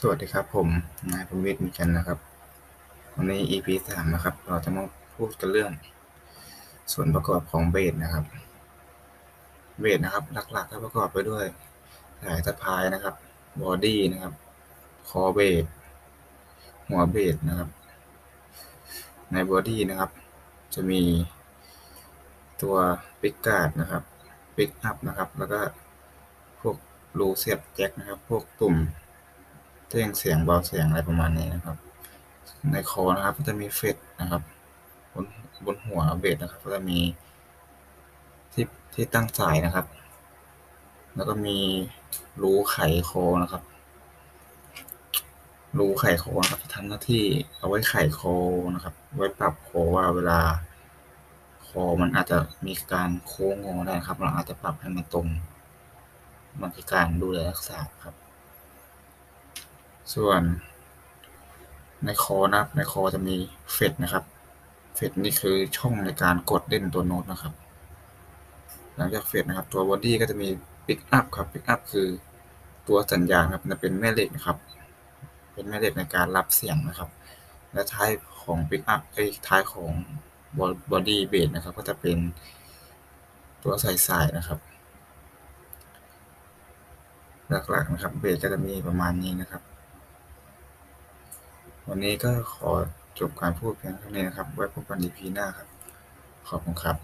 สวัสดีครับผมนายประวิตรมีจันนะครับ วันนี้ EP สามนะครับ เราจะมาพูดกันเรื่อง ส่วนประกอบของเบสนะครับ เบสนะครับ หลักๆก็ประกอบไปด้วยสายสะพายนะครับ body นะครับ คอเบสหัวเบสนะครับ ใน body นะครับ จะมีตัว pickguard นะครับปิกอัพนะครับ แล้วก็พวกรูเสียบแจ็คนะครับ พวกตุ่ม เร่งเสียงเบาเสียงอะไรประมาณนี้นะครับ ในคอนะครับก็จะมีเฟดนะครับบนบนหัวเบสนะครับ ก็จะมีที่ที่ตั้งสายนะครับ แล้วก็มีรูไขคอนะครับรูไขคอนะครับทำหน้าที่เอาไว้ไขคอนะครับ ไว้ปรับคอว่าเวลาคอมันอาจจะมีการโค้งงอได้ครับ เราอาจจะปรับให้มันตรงมันคือการดูแลรักษาครับ ส่วนในคอนะครับ ในคอจะมี fret นะครับ fret นี่คือช่องในการกดเล่นตัวโน้ตนะครับ หลังจาก fret นะครับ ตัว body ก็จะมีปิกอัพครับปิกอัพคือตัวสัญญาณครับจะเป็นแม่เหล็กนะครับ เป็นแม่เหล็กในการรับเสียงนะครับ และท้ายของปิกอัพไอ้ท้ายของ body เบสนะครับ ก็จะเป็นตัวใส่สายนะครับ หลักๆนะครับเบสก็จะมีประมาณนี้นะครับ วันนี้ก็ขอจบการพูดเพียงเท่านี้นะครับ ไว้พบกัน EP หน้าครับ ขอบคุณครับ